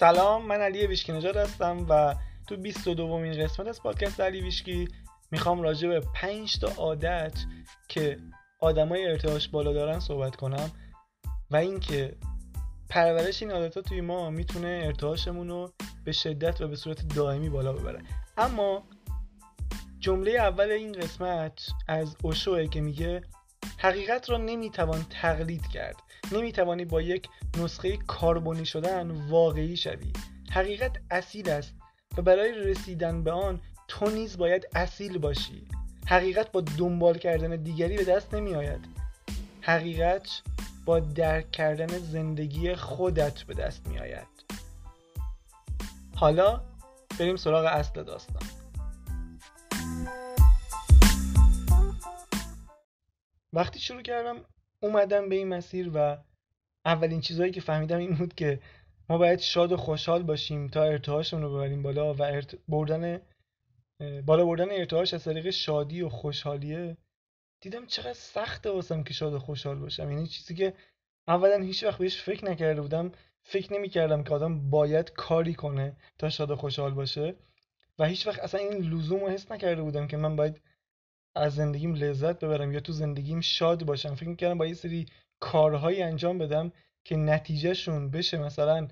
سلام من علی ویشکی نژاد هستم و تو 22 دومین قسمت از پادکست علی ویشکی می‌خوام راجع به 5 تا عادت که آدمای ارتعاش بالا دارن صحبت کنم و اینکه پرورش این عادت ها توی ما می‌تونه ارتعاشمون رو به شدت و به صورت دائمی بالا ببره. اما جمله اول این قسمت از اوشوه که میگه حقیقت را نمی‌توان تقلید کرد. نمی‌توانی با یک نسخه کاربونی شدن واقعی شوی. حقیقت اصیل است و برای رسیدن به آن تو نیز باید اصیل باشی. حقیقت با دنبال کردن دیگری به دست نمی آید حقیقت با درک کردن زندگی خودت به دست می آید حالا بریم سراغ اصل داستان. وقتی شروع کردم اومدم به این مسیر و اولین چیزهایی که فهمیدم این بود که ما باید شاد و خوشحال باشیم تا ارتعاشمون رو ببریم بالا و ارت... بردن بالا بردن ارتعاش از طریق شادی و خوشحالیه. دیدم چقدر سخته واسم که شاد و خوشحال باشم. یعنی چیزی که اولا هیچ وقت بهش فکر نکرده بودم. فکر نمی‌کردم که آدم باید کاری کنه تا شاد و خوشحال باشه. و هیچ وقت اصلا این لزوم رو حس نکرده بودم که من باید از زندگیم لذت ببرم یا تو زندگیم شاد باشم. فکر می‌کردم با یه سری کارهایی انجام بدم که نتیجهشون بشه. مثلا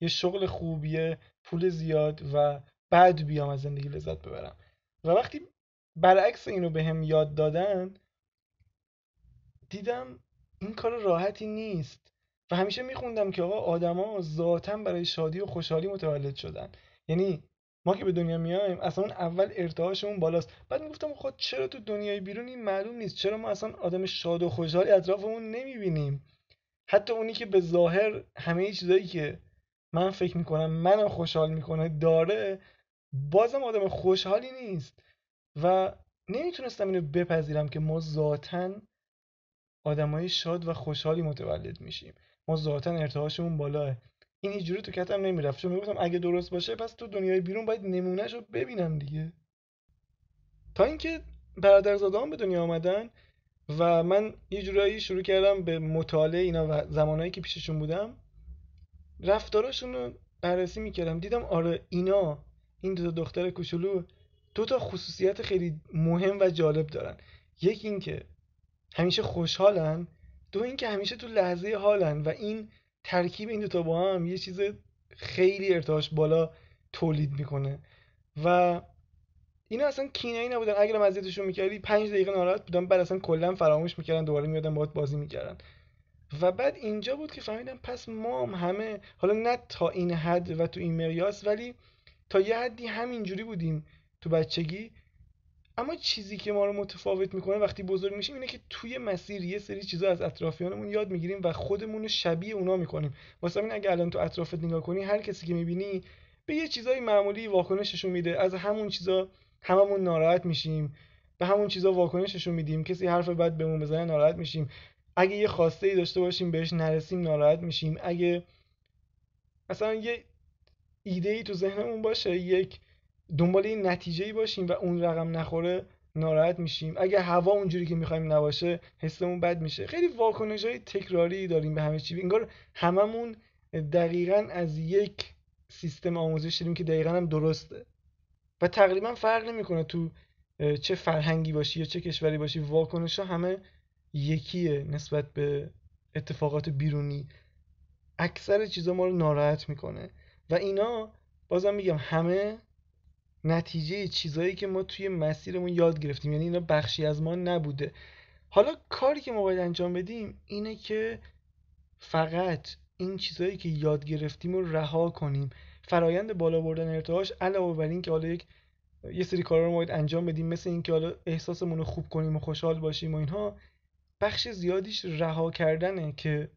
یه شغل خوبیه پول زیاد و بعد بیام از زندگی لذت ببرم. و وقتی برعکس اینو به هم یاد دادن دیدم این کار راحتی نیست. و همیشه میخوندم که آقا آدما ذاتا برای شادی و خوشحالی متولد شدن. یعنی ما که به دنیا میایم اصلا اون اول ارتعاشمون بالاست. بعد می‌گفتم خود خب چرا تو دنیای بیرون این معلوم نیست؟ چرا ما اصلا آدم شاد و خوشحالی اطرافمون نمی‌بینیم؟ حتی اونی که به ظاهر همه چیزایی که من فکر می‌کنم منو خوشحال می‌کنه داره بازم آدم خوشحالی نیست. و نمی‌تونستم اینو بپذیرم که ما ذاتا آدمای شاد و خوشحالی متولد میشیم. ما ذاتا ارتعاشمون بالاه. این اینجوری تو کتم نمی‌رفت. چون می‌گفتم اگه درست باشه پس تو دنیای بیرون باید نمونهش رو ببینم دیگه. تا اینکه برادرزادهام به دنیا آمدن و من یه جورایی شروع کردم به مطالعه اینا و زمانهایی که پیششون بودم رفتاراشون رو بررسی می‌کردم. دیدم آره اینا این دو دختر کوچولو دو تا خصوصیت خیلی مهم و جالب دارن. یکی اینکه همیشه خوشحالن دو اینکه همیشه تو لحظه حالن و این ترکیب این دوتا با هم یه چیز خیلی ارتعاش بالا تولید می‌کنه. و اینا اصلا کینایی نبودن. اگر اذیتشون می‌کردی پنج دقیقه ناراحت بودن بعد اصلا کلا فراموش می‌کردن دوباره میادن باهات بازی می‌کردن. و بعد اینجا بود که فهمیدم پس ما هم همه حالا نه تا این حد و تو این مقیاس ولی تا یه حدی همینجوری بودیم تو بچگی. اما چیزی که ما رو متفاوت می‌کنه وقتی بزرگ میشیم اینه که توی مسیر یه سری چیزا از اطرافیانمون یاد می‌گیریم و خودمون رو شبیه اونا می‌کنیم. واسه این اگه الان تو اطرافت نگاه کنی هر کسی که می‌بینی به یه چیزای معمولی واکنششون میده. از همون چیزا هممون ناراحت میشیم. به همون چیزا واکنششون میدیم. کسی حرف بد بهمون بزنه ناراحت میشیم. اگه یه خواسته ای داشته باشیم بهش نرسیم ناراحت میشیم. اگه مثلا یه ایده ای تو ذهنمون باشه یک دنبال این نتیجه ای باشیم و اون رقم نخوره ناراحت میشیم. اگه هوا اونجوری که می‌خوایم نباشه حسمون بد میشه. خیلی واکنش های تکراری داریم به همه چی انگار هممون دقیقا از یک سیستم آموزش شدیم که دقیقا هم درسته. و تقریبا فرق نمی‌کنه تو چه فرهنگی باشی یا چه کشوری باشی. واکنش ها همه یکیه نسبت به اتفاقات بیرونی. اکثر چیزا ما رو ناراحت می‌کنه. و اینا بازم میگم همه نتیجه چیزایی که ما توی مسیرمون یاد گرفتیم. یعنی اینا بخشی از ما نبوده. حالا کاری که ما باید انجام بدیم اینه که فقط این چیزایی که یاد گرفتیم رو رها کنیم. فرایند بالا بردن ارتعاش علاوه بر این که حالا یک یه سری کارا رو باید انجام بدیم. مثل اینکه حالا احساسمون رو خوب کنیم و خوشحال باشیم و اینها. بخش زیادیش رها کردنه که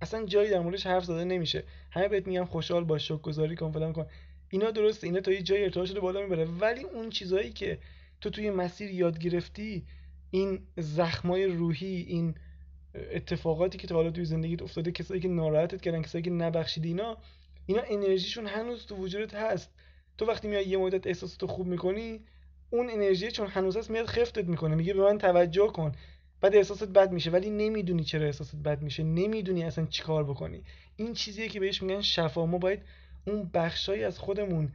اصلا جایی در موردش حرف زده نمیشه. همه بهت میگن خوشحال باش گذاری کن فلان کن. اینا درسته اینا تا یه جای ارتعاش رو بالا می‌بره. ولی اون چیزایی که تو توی مسیر یاد گرفتی این زخمای روحی این اتفاقاتی که تا حالا توی زندگیت افتاده کسایی که ناراحتت کردن کسایی که نبخشیدی اینا اینا انرژیشون هنوز تو وجودت هست. تو وقتی میای یه مدت احساستو خوب می‌کنی اون انرژی چون هنوز هست میاد خفتت می‌کنه. میگه به من توجه کن. بعد احساست بد میشه. ولی نمی‌دونی چرا احساست بد میشه. نمی‌دونی اصلا چیکار بکنی. این چیزیه که بهش میگن شفا. ما باید اون بخشایی از خودمون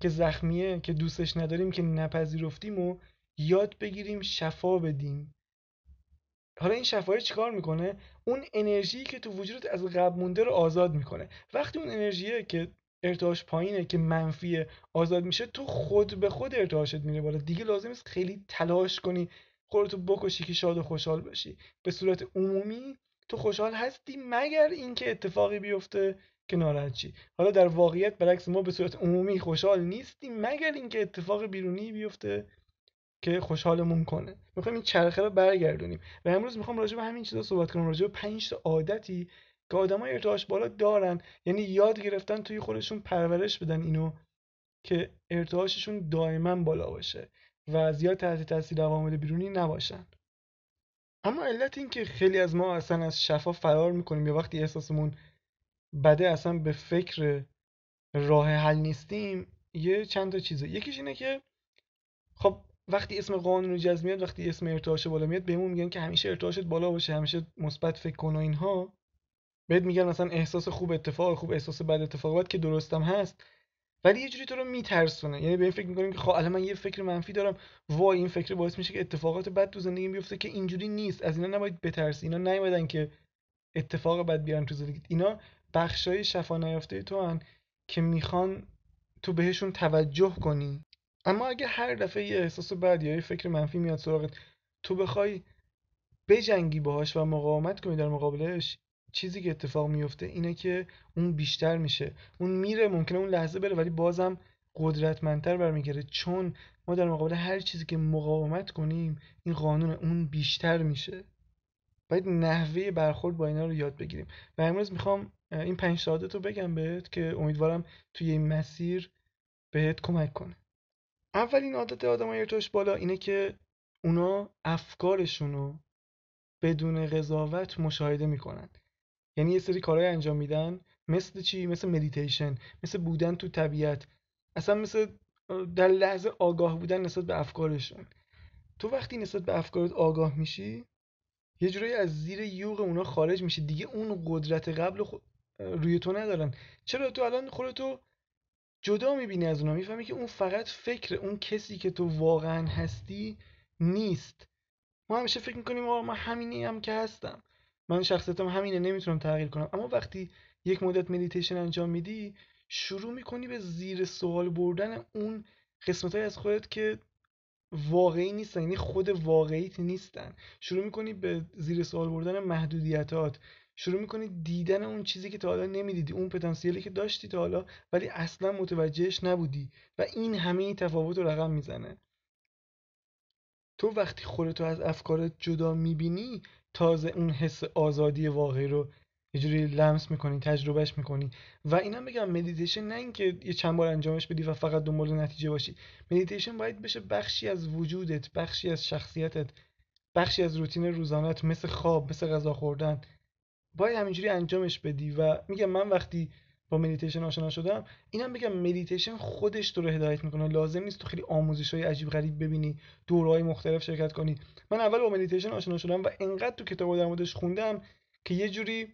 که زخمیه که دوستش نداریم که نپذیرفتیم و یاد بگیریم شفا بدیم. حالا این شفایی چیکار می‌کنه؟ اون انرژی که تو وجودت از قبل مونده رو آزاد می‌کنه. وقتی اون انرژیه که ارتعاش پایینه که منفیه آزاد میشه تو خود به خود ارتعاشت میره بالا. دیگه لازم نیست خیلی تلاش کنی خودتو بکشی که شاد و خوشحال باشی به صورت عمومی تو خوشحال هستی مگر اینکه اتفاقی بیفته که ناراحت چی حالا در واقعیت برعکس ما به صورت عمومی خوشحال نیستیم مگر اینکه اتفاق بیرونی بیفته که خوشحالمون کنه. می‌خوایم این چرخه رو برگردونیم. و امروز می‌خوام راجع به همین چیزا صحبت کنم. راجع به 5 تا عادتی که آدمای ارتعاش بالا دارن. یعنی یاد گرفتن توی خودشون پرورش بدن اینو که ارتعاششون دائما بالا باشه و زیاد تحت تاثیر عوامل بیرونی نباشن. اما علت این که خیلی از ما اصلا از شفا فرار می‌کنیم یا وقتی احساسمون بده اصلا به فکر راه حل نیستیم یه چند تا چیزه. یکیش اینه که خب وقتی اسم قانون جذب وقتی اسم ارتعاش بالا میاد بهمون میگن که همیشه ارتعاشت بالا باشه همیشه مثبت فکر کن و اینها. بهت میگن مثلا احساس خوب اتفاق خوب احساس بد اتفاق که درستم هست. ولی یه جوری تو رو میترسونه. یعنی به این فکر می‌کنیم که خب الان من یه فکر منفی دارم وای این فکر باعث میشه که اتفاقات بد تو زندگی بیفته که اینجوری نیست. از اینا نباید بترسی. اینا نیومدن که اتفاق بد بیارن تو زندگی اینا بخشای شفا نیافته تو هن که می‌خوان تو بهشون توجه کنی. اما اگه هر دفعه یه احساس بد یا یه فکر منفی میاد سراغت تو بخوای بجنگی باهاش و مقاومت کنی در مقابلش چیزی که اتفاق میفته اینه که اون بیشتر میشه. اون میره ممکنه اون لحظه بره ولی بازم قدرتمندتر برمیگره چون ما در مقابل هر چیزی که مقاومت کنیم این قانون اون بیشتر میشه. باید نحوه برخورد با اینا رو یاد بگیریم. و امروز می‌خوام این پنج عادت رو بگم بهت که امیدوارم توی این مسیر بهت کمک کنه. اولین عادت آدمای ارتعاش بالا اینه که اونا افکارشون بدون قضاوت مشاهده می‌کنن. یعنی یه سری کارهای انجام میدن مثل چی؟ مثل مدیتیشن مثل بودن تو طبیعت. اصلا مثل در لحظه آگاه بودن نسبت به افکارشون. تو وقتی نسبت به افکارت آگاه میشی یه جورایی از زیر یوغ اونا خارج میشه دیگه اون قدرت قبل روی تو ندارن. چرا تو الان خودتو جدا می‌بینی از اونا؟ می‌فهمی که اون فقط فکر اون کسی که تو واقعا هستی نیست. ما همیشه فکر می‌کنیم ما همینی هم که هستم. من شخصیتم همینه نمی‌تونم تغییر کنم. اما وقتی یک مدت مدیتیشن انجام میدی شروع می‌کنی به زیر سوال بردن اون قسمت های از خودت که واقعی نیستن یعنی خود واقعیت نیستن. شروع می‌کنی به زیر سوال بردن محدودیتات. شروع می‌کنی دیدن اون چیزی که تا حالا نمی‌دیدی اون پتانسیلی که داشتی تا حالا ولی اصلا متوجهش نبودی و این همه تفاوت رو رقم می‌زنه. تو وقتی خودتو از افکارت جدا می‌بینی تازه اون حس آزادی واقعی رو یه جوری لمس می‌کنی تجربهش می‌کنی. و اینا بگم مدیتیشن نه اینکه یه چند بار انجامش بدی و فقط دنبال نتیجه باشی. مدیتیشن باید بشه بخشی از وجودت بخشی از شخصیتت بخشی از روتین روزانت مثل خواب مثل غذا خوردن. باید همینجوری انجامش بدی و میگم من وقتی با مدیتیشن آشنا شدم اینم بگم مدیتیشن خودش تو رو هدایت می‌کنه. لازم نیست تو خیلی آموزش های عجیب غریب ببینی دوره‌های مختلف شرکت کنی. من اول با مدیتیشن آشنا شدم و انقدر تو کتاب در موردش خوندم که یه جوری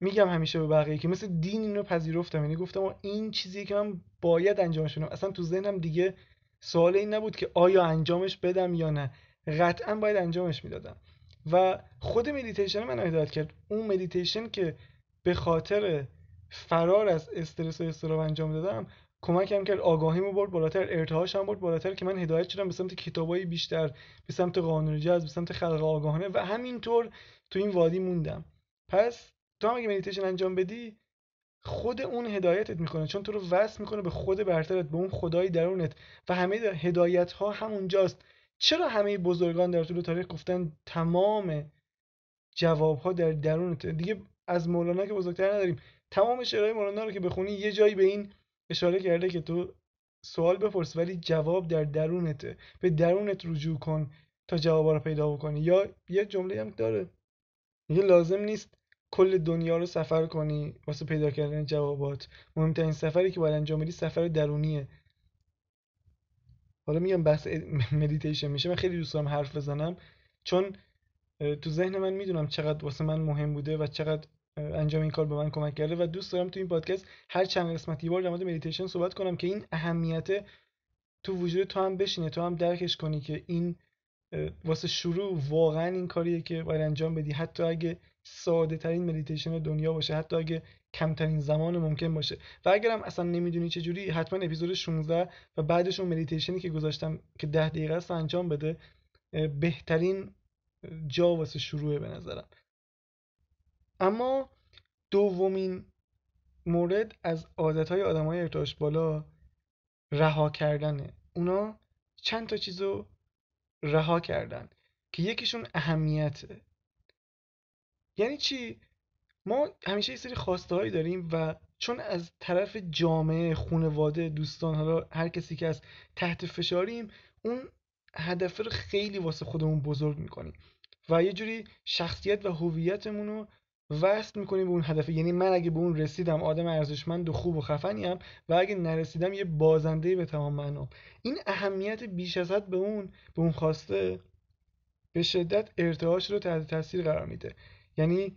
میگم همیشه به بقیه که مثل دین اینو پذیرفتم. یعنی گفتم این چیزیه که من باید انجامش بدم. اصلا تو ذهنم دیگه سوال این نبود که آیا انجامش بدم یا نه. قطعا باید انجامش می‌دادم. و خود مدیتیشن من هدایت کرد. اون مدیتیشن که به خاطر فرار از استرس و اضطراب انجام دادم کمکم کرد آگاهیمو برد بالاتر ارتعاشم برد بالاتر که من هدایت شدم به سمت کتابایی بیشتر به سمت قانون جذب به سمت خلق آگاهانه و همینطور تو این وادی موندم. پس تو هم اگه مدیتیشن انجام بدی خود اون هدایتت می‌کنه چون تو رو وصل می‌کنه به خود برترت به اون خدای درونت و همه هدایت ها همونجاست. چرا همه بزرگان در طول تاریخ گفتن تمام جواب ها در درونت دیگه از مولانا که بزرگتر نداریم. تمام شعرهای مولانا رو که بخونی یه جایی به این اشاره کرده که تو سوال بپرس ولی جواب در درونته به درونت رجوع کن تا جواب رو پیدا بکنی. یا یه جمله هم داره. میگه لازم نیست کل دنیا رو سفر کنی واسه پیدا کردن جوابات. مهمترین سفری که باید انجام بدی سفر درونیه. حالا میگم بحث مدیتیشن میشه من خیلی دوست دارم حرف بزنم. چون تو ذهن من می‌دونم چقدر واسه من مهم بوده و چقدر انجام این کار به من کمک کرده و دوست دارم تو این پادکست هر چند قسمتی بار در مورد مدیتیشن صحبت کنم که این اهمیت تو وجود تو هم بشینه تو هم درکش کنی که این واسه شروع واقعا این کاریه که باید انجام بدی. حتی اگه ساده ترین مدیتیشن دنیا باشه حتی اگه کمترین زمان ممکن باشه. و اگرم اصلا نمی‌دونی چه جوری حتما اپیزود 16 و بعدش اون مدیتیشنی که گذاشتم که 10 دقیقه است انجام بده بهترین جا واسه شروعه به نظرم. اما دومین مورد از عادتهای آدمای ارتعاش بالا رها کردنه. اونا چند تا چیزو رها کردن که یکیشون اهمیته. یعنی چی؟ ما همیشه یه سری خواسته هایی داریم و چون از طرف جامعه خانواده دوستان حالا هر کسی که از تحت فشاریم اون هدف رو خیلی واسه خودمون بزرگ می‌کنیم و یه جوری شخصیت و هویتمون رو وصل می‌کنیم به اون هدف یعنی من اگه به اون رسیدم آدم ارزشمند و خوب و خفنیم و اگه نرسیدم یه بازنده به تمام معنا این اهمیت بیش از حد به اون به اون خواسته به شدت ارتعاش رو تحت تاثیر قرار میده. یعنی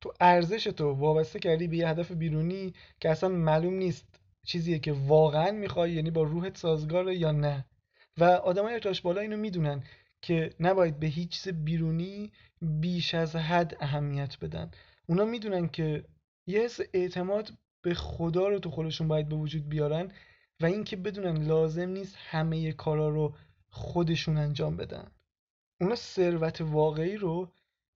تو ارزش تو وابسته کردی به یه هدف بیرونی که اصلا معلوم نیست چیزیه که واقعا می‌خوای یعنی با روحت سازگاره یا نه. و آدمای ارتعاش بالا اینو می‌دونن که نباید به هیچ چیز بیرونی بیش از حد اهمیت بدن. اونا می‌دونن که یه حس اعتماد به خدا رو تو خودشون باید به وجود بیارن و اینکه بدونن لازم نیست همه کارا رو خودشون انجام بدن. اونا ثروت واقعی رو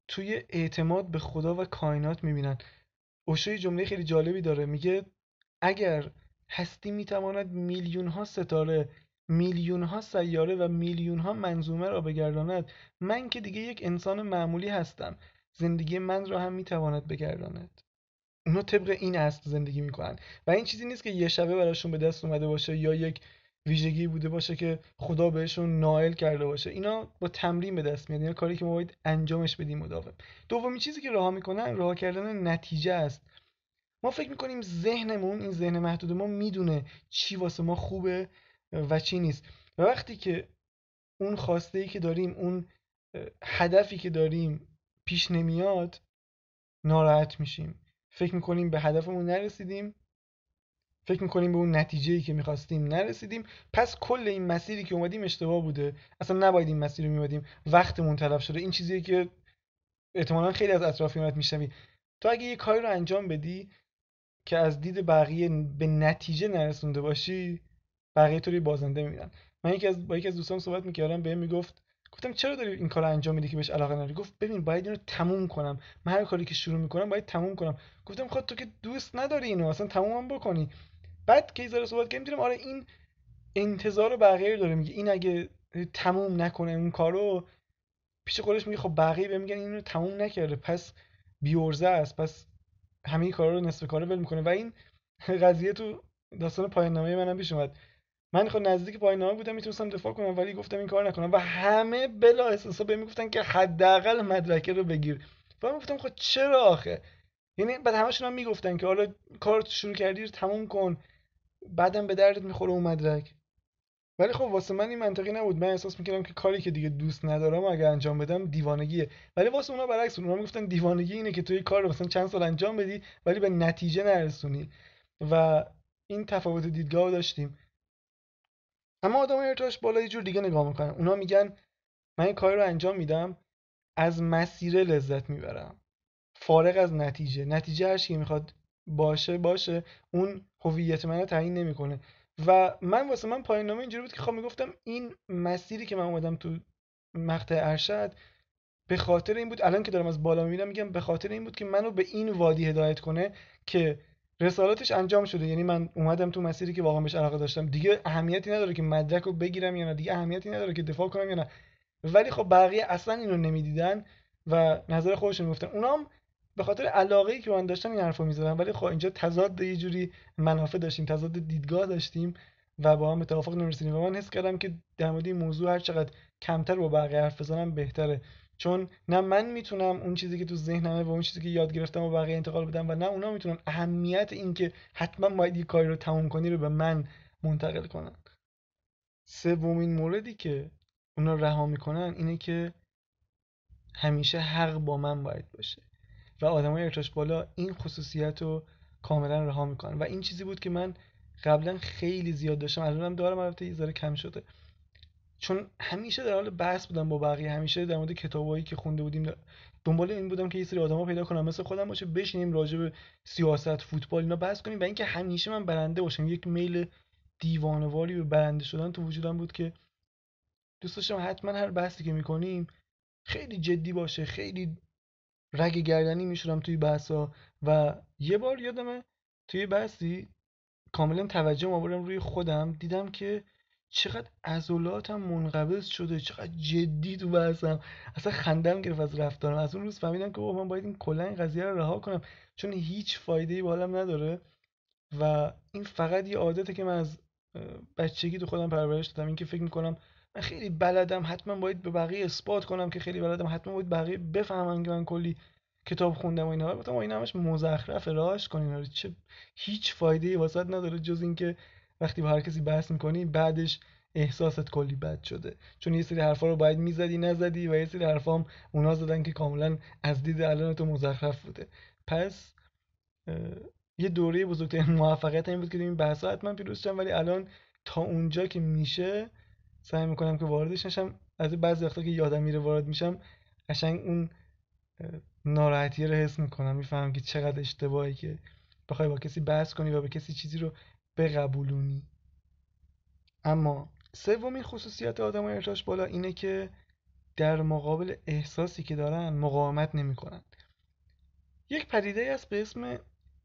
توی اعتماد به خدا و کائنات می‌بینن. اوشو جمله خیلی جالبی داره میگه اگر هستی می‌تواند میلیون ها ستاره میلیون ها سیاره و میلیون ها منظومه را بگرداند من که دیگه یک انسان معمولی هستم زندگی من را هم می‌تواند بگرداند. اونا طبق این است زندگی می‌کنن. و این چیزی نیست که یه شبه براشون به دست اومده باشه یا یک ویژگی بوده باشه که خدا بهشون نائل کرده باشه. اینا با تمرین به دست میاد. اینا کاری که ما باید انجامش بدیم مداوم. دومین چیزی که راه می‌کنن راه کردن نتیجه است. ما فکر می‌کنیم ذهنمون این ذهن محدود ما می‌دونه چی واسه ما خوبه و چی نیست. و وقتی که اون خواسته ای که داریم اون هدفی که داریم پیش نمیاد ناراحت میشیم. فکر می‌کنیم به هدفمون نرسیدیم. فکر می‌کنیم به اون نتیجه ای که می‌خواستیم نرسیدیم. پس کل این مسیری که اومدیم اشتباه بوده. اصلا نباید این مسیر رو میمدیم وقتمون تلف شده. این چیزیه که احتمالا خیلی از اطرافیانت میشنوی. تو اگه یه کاری رو انجام بدی که از دید بقیه به نتیجه نرسونده باشی بقیه تو بازنده می‌بینن من یکی از با یکی از دوستان صحبت می‌کردم بهم می‌گفت گفتم چرا داری این کار انجام میدی که بهش علاقه نداری؟ گفت ببین باید اینو تموم کنم. من هر کاری که شروع می‌کنم باید تموم کنم. گفتم خود خب تو که دوست نداری اینو اصلا تمومم بکنی. بعد که زره صحبت کردیم دیدم آره این انتظار بقیه داره میگه این اگه تموم نکنه اون کارو پیش خودش میگه خب بقیه بهم میگن اینو تموم نکرده پس بیورزه است پس همه کارا رو نصف کاره ول می‌کنه. و این قضیه تو داستان پایان نامه منم پیش اومد. من خود نزدیک پایان نامه بودم می‌تونستم دفاع کنم ولی گفتم این کار نکنم. و همه بلا احساسا بهم می‌گفتن که حداقل مدرکه رو بگیر. و من گفتم خب چرا آخه؟ یعنی بعد همشون هم می‌گفتن که حالا کار شروع کردی رو تموم کن. بعدم به دردت می‌خوره اون مدرک. ولی خب واسه من این منطقی نبود. من احساس می‌کردم که کاری که دیگه دوست ندارم اگه انجام بدم دیوانگیه. ولی واسه اونا برعکس اونا می‌گفتن دیوانگی اینه که توی کار رو مثلا چند سال انجام بدی ولی به نتیجه نرسونی. و این تفاوت دیدگاه داشتیم. اما آدم ارتاش بالا یه جور دیگه نگاه می‌کنن. اونا میگن من این کار رو انجام میدم از مسیر لذت می‌برم. فارغ از نتیجه. نتیجه هر می‌خواد باشه باشه. اون هویت منو تعیین نمی‌کنه. و من واسه من پایان نامه اینجوری بود که خب می‌گفتم این مسیری که من اومدم تو مقطع ارشد به خاطر این بود الان که دارم از بالا می‌بینم میگم به خاطر این بود که منو به این وادی هدایت کنه که رسالتش انجام شده. یعنی من اومدم تو مسیری که واقعا بهش علاقه داشتم. دیگه اهمیتی نداره که مدرک رو بگیرم یا نه. دیگه اهمیتی نداره که دفاع کنم یا نه. ولی خب بقیه اصلا اینو نمی‌دیدن و نظر خودشون می‌گفتن. اونام به خاطر علاقه ای که من داشتم این حرفو می‌زدم ولی خب اینجا تضاد یه جوری منافع داشتیم تضاد دیدگاه داشتیم و با هم توافق نمی‌رسیدیم و من حس کردم که در مورد این موضوع هر چقدر کمتر با بقیه حرف بزنم بهتره. چون نه من می‌تونم اون چیزی که تو ذهنمه و اون چیزی که یاد گرفتم و بقیه انتقال بدم و نه اونا می‌تونن. اهمیت این که حتما باید یه کاری رو تموم کنی رو به من منتقل کنن. سومین موردی که اونا رها می‌کنن اینه که همیشه حق با من باید باشه. و آدمای ارتاش بالا این خصوصیت رو کاملا رها می‌کنن. و این چیزی بود که من قبلا خیلی زیاد داشتم. الانم دارم البته یه ذره کم شده. چون همیشه در حال بحث بودم با بقیه. همیشه در مورد کتابایی که خونده بودیم دنبال این بودم که یه سری آدما پیدا کنم مثل خودم باشه بشینیم راجع به سیاست فوتبال اینا بحث کنیم. و اینکه همیشه من برنده باشم. یک میل دیوانواری به برنده شدن تو وجودم بود که دوست داشتم حتما هر بحثی که می‌کنیم خیلی جدی باشه خیلی رگ گردنی میشورم توی بحثا و یه بار یادمه توی بحثی کاملا توجه آوردم روی خودم دیدم که چقدر عضلاتم منقبض شده چقدر جدی تو بحثم. اصلا خندم گرفت از رفتارم. از اون روز فهمیدم که من باید این کلا این قضیه رو رها کنم چون هیچ فایده ای بالام نداره و این فقط یه عادته که من از بچگی تو خودم پرورش دادم. اینکه فکر می‌کنم من خیلی بلدم حتما باید به بقیه اثبات کنم که خیلی بلدم. حتما باید بقیه بفهمن که من کلی کتاب خوندم و اینا. گفتم اینا همش مزخرف راش کنین چه هیچ فایده ای واسط نداره جز اینکه وقتی با هر کسی بحث می‌کنی بعدش احساست کلی بد شده. چون یه سری حرفا رو باید می‌زدی نزدی و یه سری حرفا هم اونا زدن که کاملا از دید الان تو مزخرف بوده. پس یه دوره بزرگترین موفقیت این بود که این بحثا حتما پیروز ولی الان تا اونجا که میشه سعی می‌کنم که واردش نشم. از بعضی وقتا که یادم میره وارد میشم قشنگ اون ناراحتی رو حس می‌کنم. می‌فهمم که چقدر اشتباهی که بخوای با کسی بحث کنی و به کسی چیزی رو بقبولونی. اما سومین خصوصیت آدم ارتاش بالا اینه که در مقابل احساسی که دارن مقاومت نمی‌کنن. یک پدیده است به اسم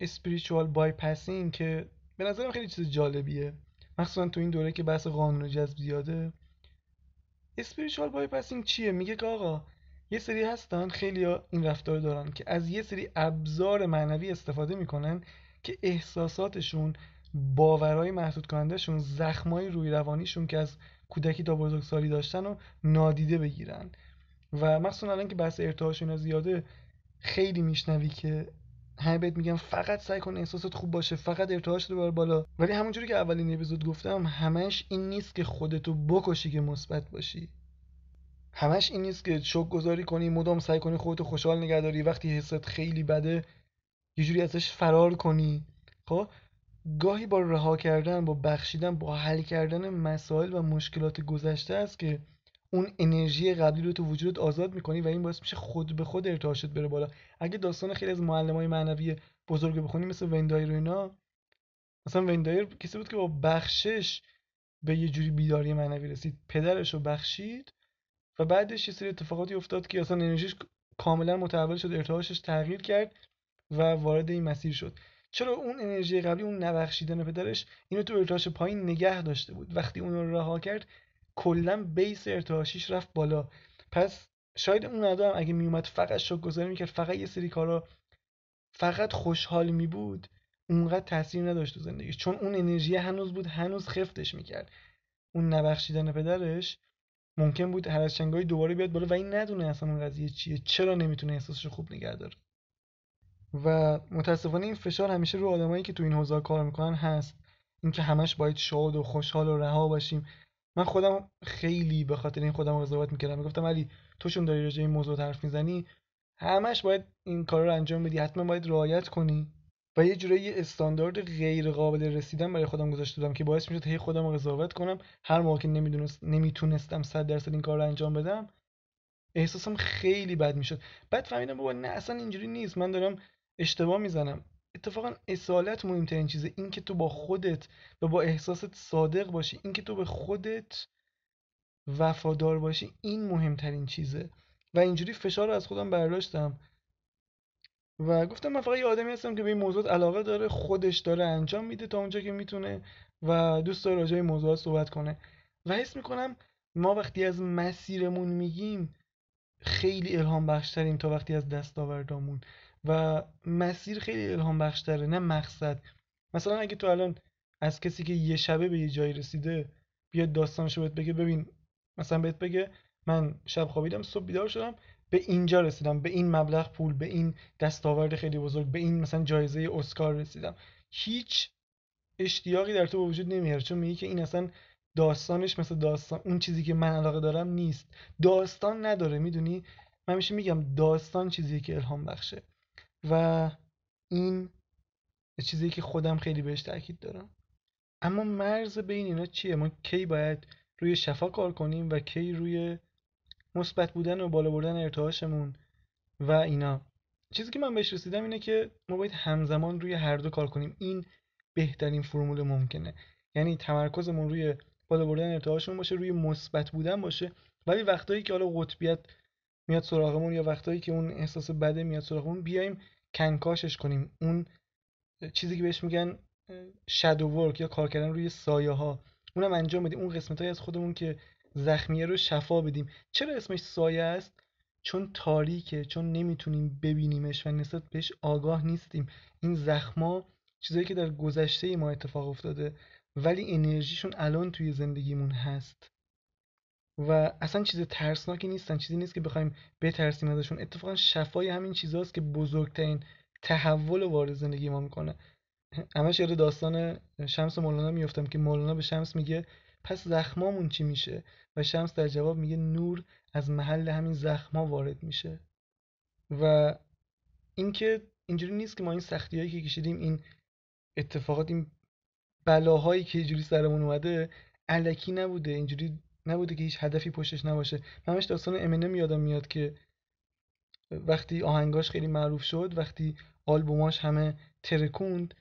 spiritual bypassing که به نظرم خیلی چیز جالبیه. مخصوصا تو این دوره که بحث قانون جذب زیاده spiritual bypassing چیه؟ میگه که آقا یه سری هستن خیلی این رفتار دارن که از یه سری ابزار معنوی استفاده می‌کنن که احساساتشون باورهای محدود کنندهشون زخمای روی روانیشون که از کودکی تا بزرگسالی داشتن و نادیده بگیرن. و مخصوصا الان که بحث ارتعاشون زیاده خیلی میشنوی که همه بهت میگم فقط سعی کن احساسات خوب باشه فقط ارتعاش رو بالا. ولی همونجوری که اولین اپیزود گفتم همش این نیست که خودتو بکشی که مثبت باشی. همش این نیست که شکرگزاری کنی مدام سعی کنی خودتو خوشحال نگهداری وقتی حست خیلی بده یه جوری ازش فرار کنی. خب؟ گاهی با رها کردن با بخشیدن با حل کردن مسائل و مشکلات گذشته است که اون انرژی قبلی رو تو وجودت آزاد می‌کنی و این باعث میشه خود به خود ارتعاشت بره بالا. اگه داستان خیلی از های معنوی بزرگ بخونی مثل وین دایر و اینا مثلا وین دایر کسی بود که با بخشش به یه جوری بیداری معنوی رسید. پدرش رو بخشید و بعدش یه سری اتفاقاتی افتاد که اصلا انرژیش کاملا متحول شد ارتعاشش تغییر کرد و وارد این مسیر شد. چرا اون انرژی قبلی اون نبخشیدن پدرش اینو تو ارتعاش پایین نگه داشته بود؟ وقتی اون رو رها کرد کلا بیس ارتعاشیش رفت بالا. پس شاید اون آدم اگه میومد فقط شوک گذاری می‌کرد فقط یه سری کارا فقط خوشحال می بود اونقدر تاثیر نداشت تو زندگیش. چون اون انرژی هنوز بود هنوز خفتش می‌کرد. اون نبخشیدن پدرش ممکن بود هر از چنگایی دوباره بیاد بالا و این ندونه اصلا اون قضیه چیه. چرا نمی‌تونه احساسش خوب نگه داره؟ و متاسفانه این فشار همیشه رو آدمایی که تو این حوزه کار می‌کنن هست. اینکه همش باید شاد و خوشحال و رها باشیم. من خودم خیلی به خاطر این خودم قضاوت می‌کردم. می‌گفتم علی تو چون داری راجع این موضوع حرف می‌زنی؟ همش باید این کار رو انجام بدی. حتما باید رعایت کنی. و یه جورایی استاندارد غیر قابل رسیدن برای خودم گذاشته بودم که باعث می‌شد هی خودم قضاوت کنم. هر موقع که نمی‌دونست نمی‌تونستم 100 درصد این کار رو انجام بدم احساسم خیلی بد می‌شد. بعد فهمیدم بابا نه اصلا اینجوری نیست. من دارم اشتباه می‌زنم. اتفاقا اصالت مهمترین چیزه این که تو با خودت و با احساست صادق باشی این که تو به خودت وفادار باشی این مهمترین چیزه. و اینجوری فشار رو از خودم برداشتم. و گفتم من فقط یه آدمی هستم که به این موضوع علاقه داره خودش داره انجام میده تا اونجا که می‌تونه و دوست داره راجع موضوعات صحبت کنه. و حس می‌کنم ما وقتی از مسیرمون میگیم خیلی الهام بخشتریم تا وقتی از دستاوردامون. و مسیر خیلی الهام بخشتره نه مقصد. مثلا اگه تو الان از کسی که یه شبه به یه جایی رسیده بیاد داستانشو بهت بگه ببین مثلا بهت بگه من شب خوابیدم صبح بیدار شدم به اینجا رسیدم به این مبلغ پول به این دستاورد خیلی بزرگ به این مثلا جایزه اسکار رسیدم. هیچ اشتیاقی در تو به وجود نمیاره چون میگه که این اصلا داستانش مثل داستان اون چیزی که من علاقه دارم نیست. داستان نداره می‌دونی؟ من میشه میگم داستان چیزی که الهام بخشه. و این چیزی که خودم خیلی بهش تاکید دارم. اما مرز بین اینا چیه؟ ما کی باید روی شفا کار کنیم و کی روی مثبت بودن و بالا بردن ارتعاشمون و اینا؟ چیزی که من بهش رسیدم اینه که ما باید همزمان روی هر دو کار کنیم. این بهترین فرمول ممکنه. یعنی تمرکزمون روی بالا بردن ارتعاشمون باشه روی مثبت بودن باشه. ولی وقتایی که حالا قطبیت میاد سراغمون یا وقتایی که اون احساس بده میاد سراغمون بیایم کنکاشش کنیم. اون چیزی که بهش میگن شادو ورک یا کار کردن روی سایه ها اونم انجام بدیم. اون قسمت های از خودمون که زخمیه رو شفا بدیم. چرا اسمش سایه است؟ چون تاریکه چون نمی‌تونیم ببینیمش و نسبت بهش آگاه نیستیم. این زخما چیزایی که در گذشته ما اتفاق افتاده ولی انرژیشون الان توی زندگیمون هست. و اصلا چیز ترسناکی نیستن چیزی نیست که بخوایم بترسیم ازشون. اتفاقا شفای همین چیزاست که بزرگترین تحول وارد زندگی ما می‌کنه. همش یاد داستان شمس و مولانا میفتم که مولانا به شمس میگه پس زخمامون چی میشه؟ و شمس در جواب میگه نور از محل همین زخما وارد میشه. و اینکه اینجوری نیست که ما این سختی هایی که کشیدیم این اتفاقات این بلاهایی که اینجوری سرمون اومده علکی نبوده. اینجوری نبوده که هیچ هدفی پشتش نباشه. همش داستان امینم یادم میاد که وقتی آهنگاش خیلی معروف شد وقتی آلبوماش همه ترکوند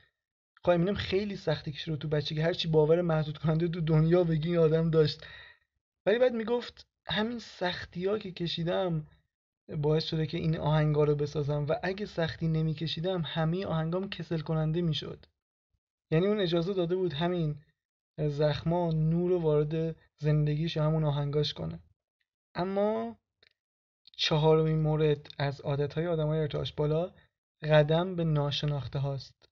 خب امینم خیلی سختی کشید رو تو بچگی. هرچی باور محدود کننده تو دنیا بگی آدم داشت. ولی بعد می‌گفت همین سختی ها که کشیدم باعث شده که این آهنگا رو بسازم و اگه سختی نمیکشیدم همه آهنگام کسل کننده می‌شد. یعنی اون اجازه داده بود همین زخما نور رو وارد زندگیش همون آهنگاش کنه. اما چهارمین مورد از عادتهای آدمای ارتعاش بالا قدم به ناشناخته هاست.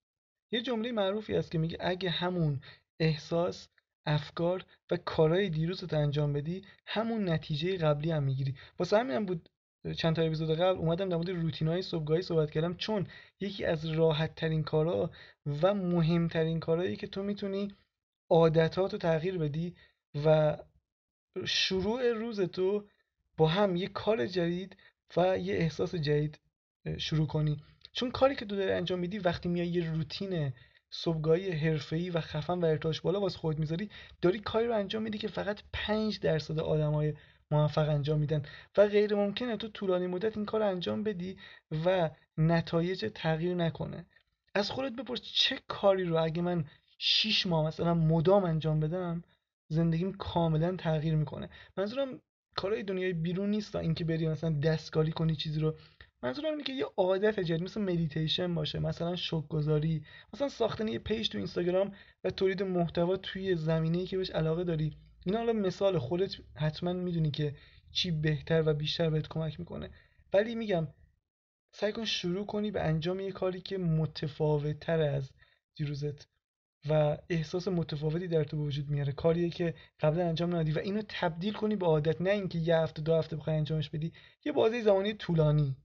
یه جمله معروفی است که میگه اگه همون احساس افکار و کارهای دیروزت انجام بدی همون نتیجه قبلی هم می‌گیری. واسه همین هم بود چند تا اپیزود قبل اومدم در مورد روتینای صبحگاهی صحبت کردم چون یکی از راحت ترین کارا و مهمترین کارهایی که تو می‌تونی عادتات رو تغییر بدی و شروع روز تو با هم یه کار جدید و یه احساس جدید شروع کنی. چون کاری که تو داری انجام میدی وقتی میای یه روتین صبحگاهی حرفه‌ای و خفن و ارتعاش بالا واسه خودت می‌ذاری داری کاری رو انجام میدی که فقط 5 درصد آدمای موفق انجام میدن و غیر ممکنه تو طولانی مدت این کار انجام بدی و نتایج تغییر نکنه. از خودت بپرس چه کاری رو اگه من 6 ماه مثلا مدام انجام بدم زندگیم کاملا تغییر می‌کنه. منظورم کارهای دنیای بیرون نیست اینکه بری مثلا دستکاری کنی چیزی رو. منظورم اینه که یه عادت جدید مثل مدیتیشن باشه مثلا شکرگزاری مثلا ساختن یه پیج تو اینستاگرام و تولید محتوا توی زمینه‌ای که بهش علاقه داری. اینا حالا مثال خودت حتما می‌دونی که چی بهتر و بیشتر بهت کمک می‌کنه. ولی میگم سعی کن شروع کنی به انجام یه کاری که متفاوت تر از دیروزت. و احساس متفاوتی در تو وجود میاره. کاریه که قبلا انجام ندادی و اینو تبدیل کنی به عادت نه اینکه یه هفته دو هفته بخوای انجامش بدی. یه بازی زمانی طولانی.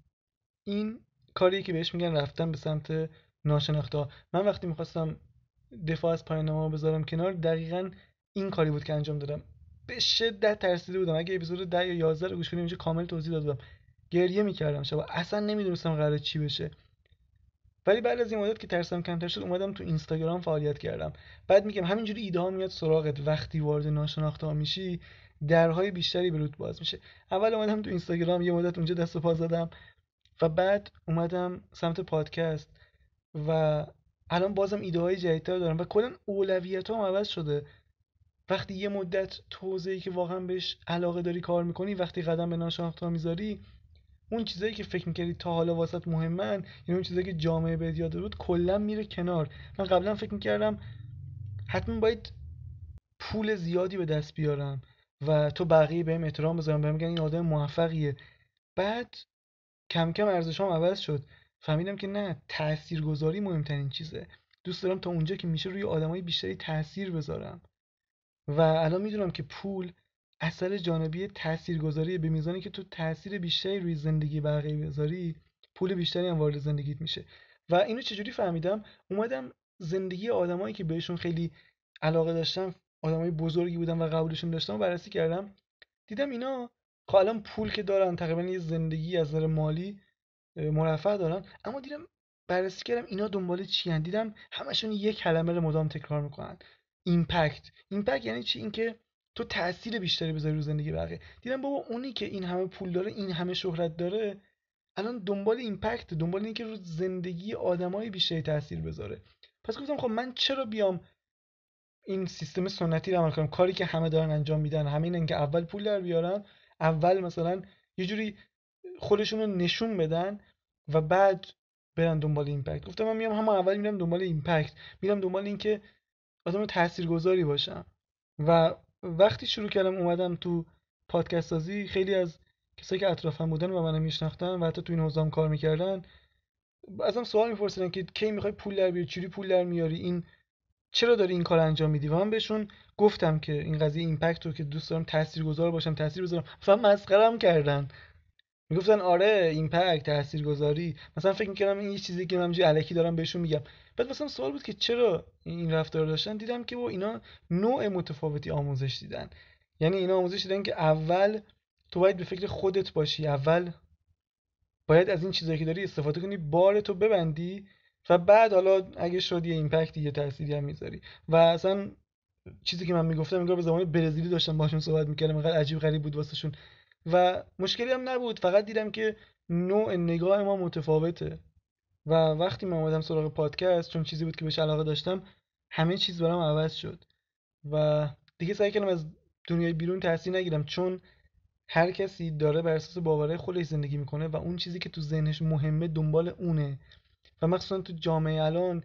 این کاریه که بهش میگن رفتن به سمت ناشناخته من وقتی می‌خواستم دفاع از پایان بذارم کنار دقیقا این کاری بود که انجام دادم. به شدت ترسیده بودم. اگه اپیزود 10 یا 11 رو گوش کنیم اینجا کامل توضیح دادم گریه می‌کردم شب اصلا نمی‌دونستم قرار چی بشه. ولی بعد از این مدت که ترسم کمتر شد اومدم تو اینستاگرام فعالیت کردم. بعد میگم همینجوری ایده ها میاد سراغت. وقتی وارد ناشناخته ها میشی درهای بیشتری به باز میشه. اول اومدم تو اینستاگرام یه مدت اونجا دست و پا زدم و بعد اومدم سمت پادکست و الان بازم ایده های جدیدتر دارم و کلا اولویت هم عوض شده. وقتی یه مدت توضیحی که واقعا بهش علاقه داری کار می‌کنی وقتی قدم به ناشناخته می‌ذاری اون چیزایی که فکر می‌کردی تا حالا واسط مهمن یعنی اون چیزایی که جامعه بهت یاد بود کلا میره کنار. من قبلا فکر می‌کردم حتما باید پول زیادی به دست بیارم و تو بقیه بهم احترام بذارم بهم میگن این آدم موفقیه. بعد کم کم ارزشام عوض شد. فهمیدم که نه تاثیرگذاری مهمترین چیزه. دوست دارم تا اونجا که میشه روی آدمای بیشتری تاثیر بذارم. و الان می‌دونم که پول اثر جانبی تاثیرگذاری به میزانی که تو تاثیر بیشتری روی زندگی بقیه بذاری پول بیشتری هم وارد زندگیت میشه. و اینو چجوری فهمیدم؟ اومدم زندگی آدمایی که بهشون خیلی علاقه داشتم آدمای بزرگی بودن و قبولشون داشتم و بررسی کردم. دیدم اینا خب الان پول که دارن تقریبا یه زندگی از نظر مالی مرفه دارن. اما دیدم بررسی کردم اینا دنبال چی دیدم همشون یک کلمه رو مدام تکرار می‌کنن. impact. impact یعنی چی؟ اینکه تو تاثیر بیشتری بذاری رو زندگی بقیه. دیدم بابا اونی که این همه پول داره این همه شهرت داره الان دنبال impact دنبال اینکه رو زندگی آدمای بیشتری تاثیر بذاره. پس گفتم خب من چرا بیام این سیستم سنتی رو عمل کنم؟ کاری که همه دارن انجام میدن همین اینکه اول پول در بیارن اول مثلا یه جوری خودشون رو نشون بدن و بعد برن دنبال impact. گفتم من میام همه اول میرم دنبال impact میرم دنبال اینکه آدم تاثیرگذاری باشم. و وقتی شروع کردم اومدم تو پادکست سازی خیلی از کسایی که اطرافم بودن و منو میشناختن و حتی تو این حوزه کار می‌کردن ازم سوال میپرسیدن که کی می‌خوای پول در بیاری؟ چجوری پول در میاری؟ این چرا داری این کار انجام میدی؟ و من بهشون گفتم که این قضیه impact رو که دوست دارم تاثیرگذار باشم تاثیر بذارم فقط مسخرم کردن. می‌گفتن آره impact تاثیرگذاری. مثلا فکر می‌کردم این یه چیزی که من الکی دارم بهشون میگم. بعد مثلا سوال بود که چرا این رفتار داشتن دیدم که با اینا نوع متفاوتی آموزش دیدن. یعنی اینا آموزش دیدن که اول تو باید به فکر خودت باشی اول باید از این چیزایی که داری استفاده کنی بار تو ببندی و بعد حالا اگه شد یه ایمپکتی یه تأثیری هم می‌ذاری. و اصلا چیزی که من می‌گفتم انگار به زمان برزیلی داشتم باشون صحبت می‌کردم انقدر عجیب غریب بود واسهشون. و مشکلی هم نبود فقط دیدم که نوع نگاه ما متفاوته. و وقتی من اومدم سراغ پادکست چون چیزی بود که بهش علاقه داشتم همه چیز برام عوض شد. و دیگه سعی کردم از دنیای بیرون تاثیر نگیرم چون هر کسی داره بر اساس باورهای خودش زندگی می‌کنه و اون چیزی که تو ذهنش مهمه دنبال اونه. و مخصوصا تو جامعه الان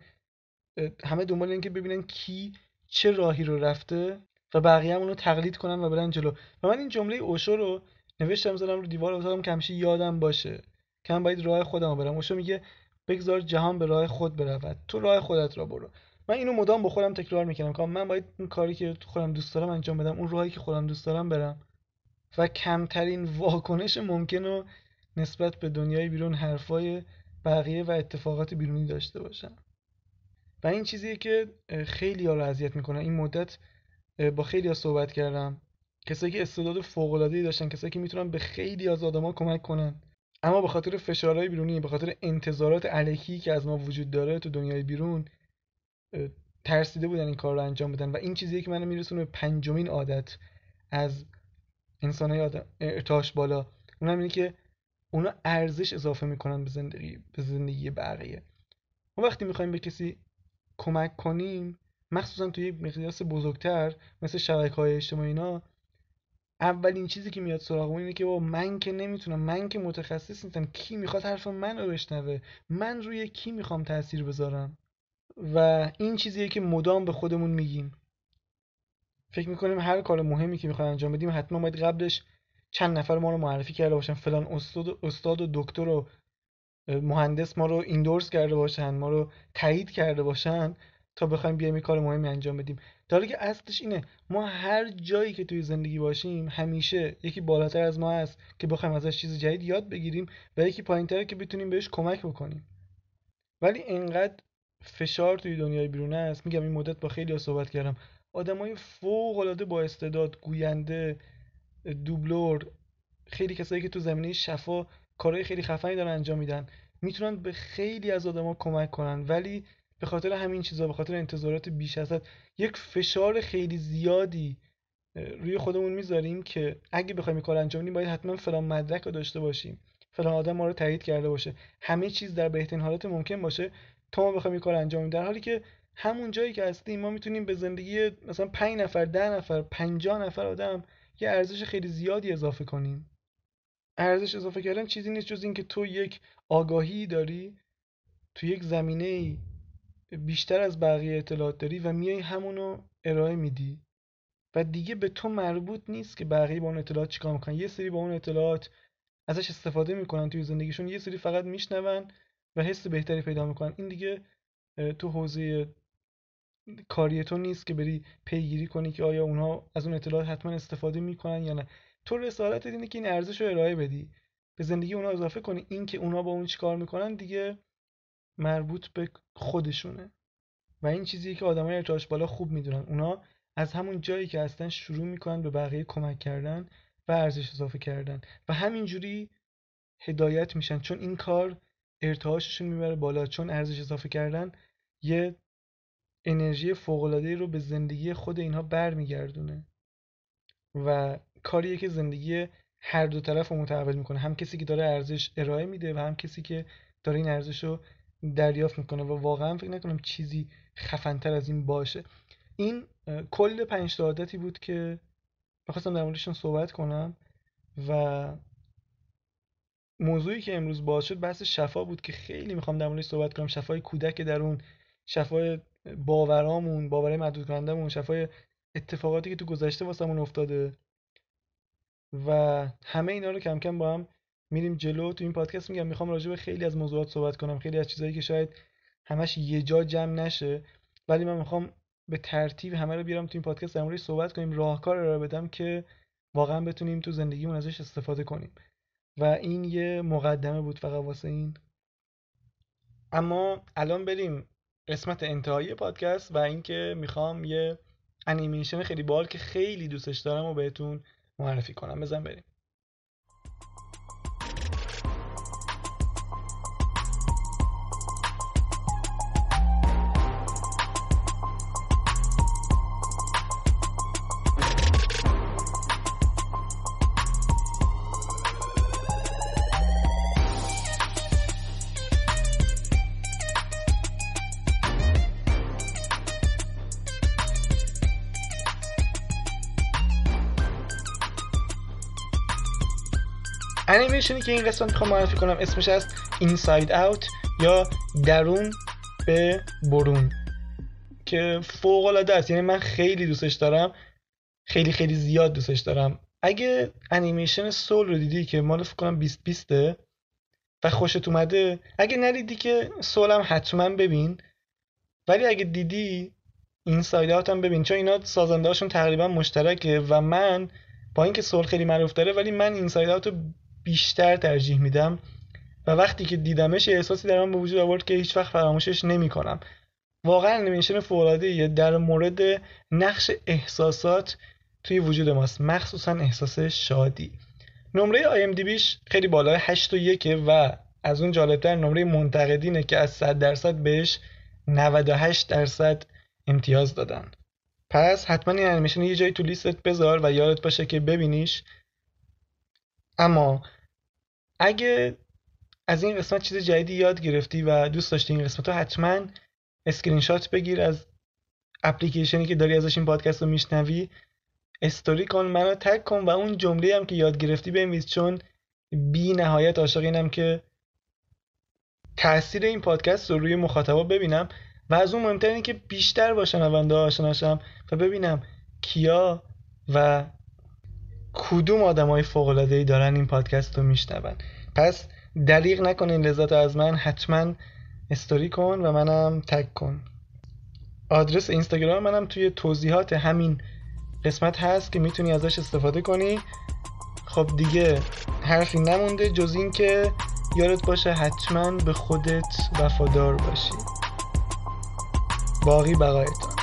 همه دنبال این که ببینن کی چه راهی رو رفته و بقیه هم اونو تقلید کنن و برن جلو. و من این جمله اوشو رو نوشتم زدم رو دیوار اتاقم که همیشه یادم باشه که من باید راه خودم برم. اوشو میگه بگذار جهان به راه خود برود. تو راه خودت را برو. من اینو مدام با خودم تکرار می‌کنم که من باید اون کاری که خودم دوست دارم انجام بدم اون راهی که خودم دوست دارم برم. و کمترین واکنش ممکن رو نسبت به دنیای بیرون حرفای بقیه و اتفاقات بیرونی داشته باشم. و این چیزیه که خیلی ها رو اذیت می‌کنه. این مدت با خیلی ها صحبت کردم. کسایی که استعداد فوق العاده داشتن کسایی که می‌تونن به خیلی از آدما کمک کنن. اما به خاطر فشارهای بیرونی به خاطر انتظارات علکی که از ما وجود داره تو دنیای بیرون ترسیده بودن این کار رو انجام بدن. و این چیزیه که منو میرسونه به پنجمین عادت از انسانهای آدم ارتاش بالا. اونم اینه که اونا ارزش اضافه می‌کنن به زندگی به زندگی بقیه. ما وقتی می‌خوایم به کسی کمک کنیم مخصوصا توی مقیاس بزرگتر مثل شبکه های اجتماعی اینا اولین چیزی که میاد سراغمون اینه که با من که نمی‌تونم من که متخصص نیستم کی می‌خواد حرف من رو بشنوه؟ من روی کی می‌خوام تاثیر بذارم؟ و این چیزیه که مدام به خودمون میگیم. فکر می‌کنیم هر کار مهمی که می‌خوایم انجام بدیم حتما باید قبلش چند نفر ما رو معرفی کرده باشن. فلان استاد استاد و دکتر و مهندس ما رو ایندورس کرده باشن ما رو تایید کرده باشن. تا بخوایم بیایم این کار مهمی انجام بدیم. در که اصلش اینه ما هر جایی که توی زندگی باشیم همیشه یکی بالاتر از ما هست که بخوایم ازش چیز جدید یاد بگیریم و یکی پایینتره که بتونیم بهش کمک بکنیم. ولی اینقدر فشار توی دنیای بیرون است. میگم این مدت با خیلی صحبت کردم. آدمای فوق العاده با استعداد گوینده دوبلور خیلی کسایی که تو زمینه شفا کارهای خیلی خفنی دارن انجام میدن. می‌تونن به خیلی از آدما کمک کنن. ولی به خاطر همین چیزا به خاطر انتظارات بیش از حد. یک فشار خیلی زیادی روی خودمون می‌ذاریم که اگه بخوایم کار انجام بدیم باید حتما فلان مدرک رو داشته باشیم. فلان آدم ما رو تایید کرده باشه. همه چیز در بهترین حالات ممکن باشه تا ما بخوایم کار انجام بدیم. در حالی که همون جایی که هستیم ما می‌تونیم به زندگی مثلا 5 نفر 10 نفر 50 نفر آدم یه ارزش خیلی زیادی اضافه کنیم. ارزش اضافه کردن چیزی نیست جز اینکه تو یک آگاهی داری تو یک زمینه بیشتر از بقیه اطلاعات داری و میای همونو ارائه میدی. و دیگه به تو مربوط نیست که بقیه با اون اطلاعات چیکار می‌کنن. یه سری با اون اطلاعات ازش استفاده می‌کنن توی زندگیشون یه سری فقط میشنون و حس بهتری پیدا می‌کنن. این دیگه تو حوزه کاری تو نیست که بری پیگیری کنی که آیا اونها از اون اطلاعات حتما استفاده می‌کنن یا نه. تو رسالت اینه که این ارزش رو ارائه بدی. به زندگی اونها اضافه کنی. این که اونها با اون چیکار می‌کنن دیگه مربوط به خودشونه. و این چیزی که آدمای ارتعاش بالا خوب می‌دونن. اونا از همون جایی که هستن شروع می‌کنن به بقیه کمک کردن و ارزش اضافه کردن. و همینجوری هدایت میشن. چون این کار ارتعاششون می‌بره بالا. چون ارزش اضافه کردن یه انرژی فوق‌العاده‌ای رو به زندگی خود اینها برمیگردونه. و کاریه که زندگی هر دو طرف رو متحول می‌کنه. هم کسی که داره ارزش ارائه میده و هم کسی که داره این ارزش رو دریافت می‌کنه و واقعا فکر نکنم چیزی خفنتر از این باشه. این کل پنج عادتی بود که می‌خواستم در موردشون صحبت کنم و موضوعی که امروز باز شد بحث شفا بود که خیلی می‌خوام در موردش صحبت کنم. شفای کودک درون شفای باورامون باورای محدود کنندمون شفای اتفاقاتی که تو گذشته واسمون افتاده و همه اینا رو کم کم با هم میریم جلو تو این پادکست میگم می‌خوام راجع به خیلی از موضوعات صحبت کنم خیلی از چیزهایی که شاید همش یه جا جمع نشه. ولی من می‌خوام به ترتیب همه رو بیارم تو این پادکست در صحبت کنیم راهکار رو بدم که واقعا بتونیم تو زندگیمون ازش استفاده کنیم. و این یه مقدمه بود فقط واسه این. اما الان بریم قسمت انتهایی پادکست و اینکه می‌خوام یه انیمیشن خیلی بال که خیلی دوستش دارم و بهتون معرفی کنم. بزن بریم. انیمیشنی که این قسمت می‌خوام معرفی کنم اسمش هست Inside Out یا درون به برون که فوق العاده است. یعنی من خیلی دوستش دارم خیلی خیلی زیاد دوستش دارم. اگه انیمیشن Soul رو دیدی که مال فکر کنم 20 20 و خوشت اومده اگه ندیدی که Soul م حتما ببین. ولی اگه دیدی Inside هم ببین چون اینا سازنده هاشون تقریبا مشترکه و من با اینکه Soul خیلی معروف‌تره ولی من Inside رو بیشتر ترجیح میدم. و وقتی که دیدمش احساسی در من به وجود آورد که هیچ وقت فراموشش نمی‌کنم. واقعا انیمیشن فوق در مورد نقش احساسات توی وجود ماست. مخصوصا احساس شادی. نمره IMDb ش خیلی بالای 8 و 1 و از اون جالبتر نمره منتقدینه که از 100 درصد بهش 98 درصد امتیاز دادن. پس حتما این انیمیشن یه جایی تو لیستت بذار و یادت باشه که ببینیش اما اگه از این قسمت چیز جدیدی یاد گرفتی و دوست داشتی این قسمت رو حتما اسکرین شات بگیر از اپلیکیشنی که داری ازش این پادکست رو میشنوی. استوری کن منو tag کن و اون جمله هم که یاد گرفتی بنویس چون بی نهایت عاشق اینم که تاثیر این پادکست رو روی مخاطبا ببینم و از اون مهمتر اینه که بیشتر با شنونده آشناشم و ببینم کیا و کدوم آدمای فوق العاده ای دارن این پادکست رو میشنون؟ پس دریغ نکنین لذت از من حتما استوری کن و منم تگ کن. آدرس اینستاگرام منم توی توضیحات همین قسمت هست که می‌تونی ازش استفاده کنی. خب دیگه حرفی نمونده جز این که یادت باشه حتما به خودت وفادار باشی. باقی بقایت